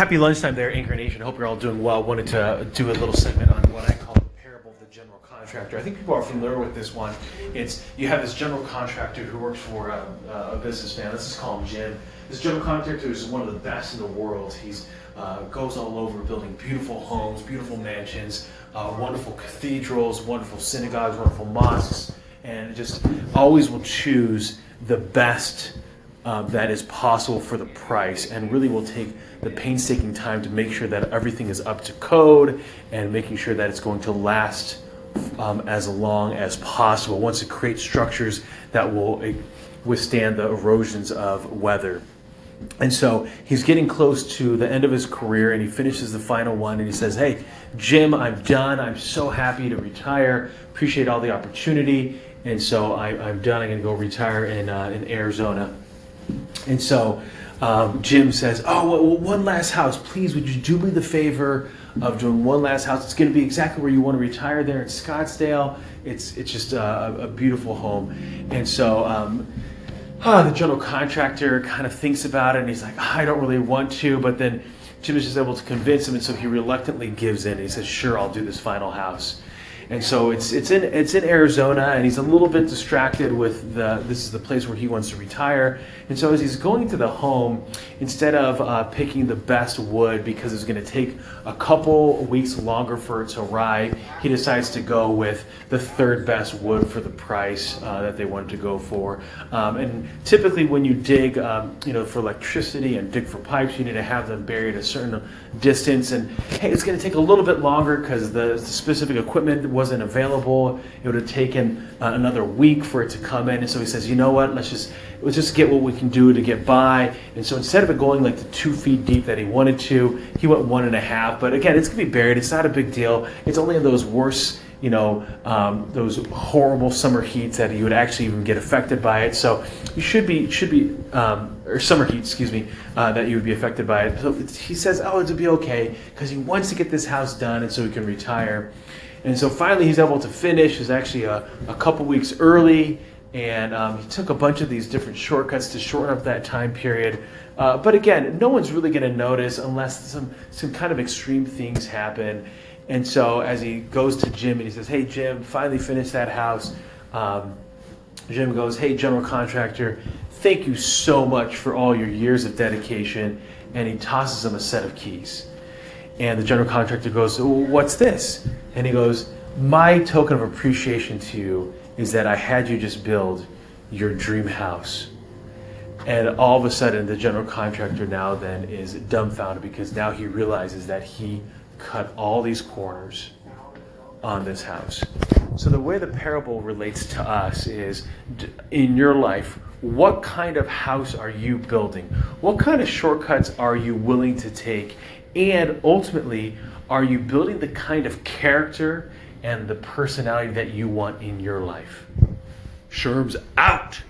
Happy lunchtime there, Anchor Nation. Hope you're all doing well. Wanted to do a little segment on what I call the parable of the general contractor. I think people are familiar with this one. It's you have this general contractor who works for a, a businessman. Let's just call him Jim. This general contractor is one of the best in the world. He's uh, goes all over building beautiful homes, beautiful mansions, uh, wonderful cathedrals, wonderful synagogues, wonderful mosques, and just always will choose the best uh, that is possible for the price and really will take the painstaking time to make sure that everything is up to code and making sure that it's going to last um, as long as possible. Wants to create structures that will eh, withstand the erosions of weather. And so he's getting close to the end of his career and he finishes the final one and he says, Hey, Jim, I'm done. I'm so happy to retire. Appreciate all the opportunity. And so I, am done. I'm going to go retire in, uh, in Arizona. And so um, Jim says, Oh, well, one last house. Please, would you do me the favor of doing one last house? It's going to be exactly where you want to retire there in Scottsdale. It's, it's just a, a beautiful home. And so um, uh, the general contractor kind of thinks about it and he's like, I don't really want to. But then Jim is just able to convince him. And so he reluctantly gives in. He says, Sure, I'll do this final house and so it's it's in it's in Arizona, and he's a little bit distracted with the this is the place where he wants to retire, and so as he's going to the home, instead of uh, picking the best wood because it's going to take a couple weeks longer for it to arrive, he decides to go with the third best wood for the price uh, that they wanted to go for. Um, and typically, when you dig, um, you know, for electricity and dig for pipes, you need to have them buried a certain distance, and hey, it's going to take a little bit longer because the, the specific equipment wasn't available. It would have taken uh, another week for it to come in. And so he says, you know what? Let's just let's just get what we can do to get by. And so instead of it going like the two feet deep that he wanted to, he went one and a half. But again, it's gonna be buried. It's not a big deal. It's only in those worse you know, um, those horrible summer heats that you would actually even get affected by it. So you should be should be um, or summer heat, excuse me, uh, that you would be affected by it. So he says, oh, it'll be okay because he wants to get this house done and so he can retire. And so finally, he's able to finish. He's actually a, a couple weeks early, and um, he took a bunch of these different shortcuts to shorten up that time period. Uh, but again, no one's really going to notice unless some some kind of extreme things happen. And so as he goes to Jim and he says, "Hey, Jim, finally finished that house." Um, Jim goes, "Hey, general contractor, thank you so much for all your years of dedication." And he tosses him a set of keys. And the general contractor goes, What's this? And he goes, My token of appreciation to you is that I had you just build your dream house. And all of a sudden, the general contractor now then is dumbfounded because now he realizes that he cut all these corners on this house. So, the way the parable relates to us is in your life, what kind of house are you building? What kind of shortcuts are you willing to take and ultimately, are you building the kind of character and the personality that you want in your life? Sherm's out.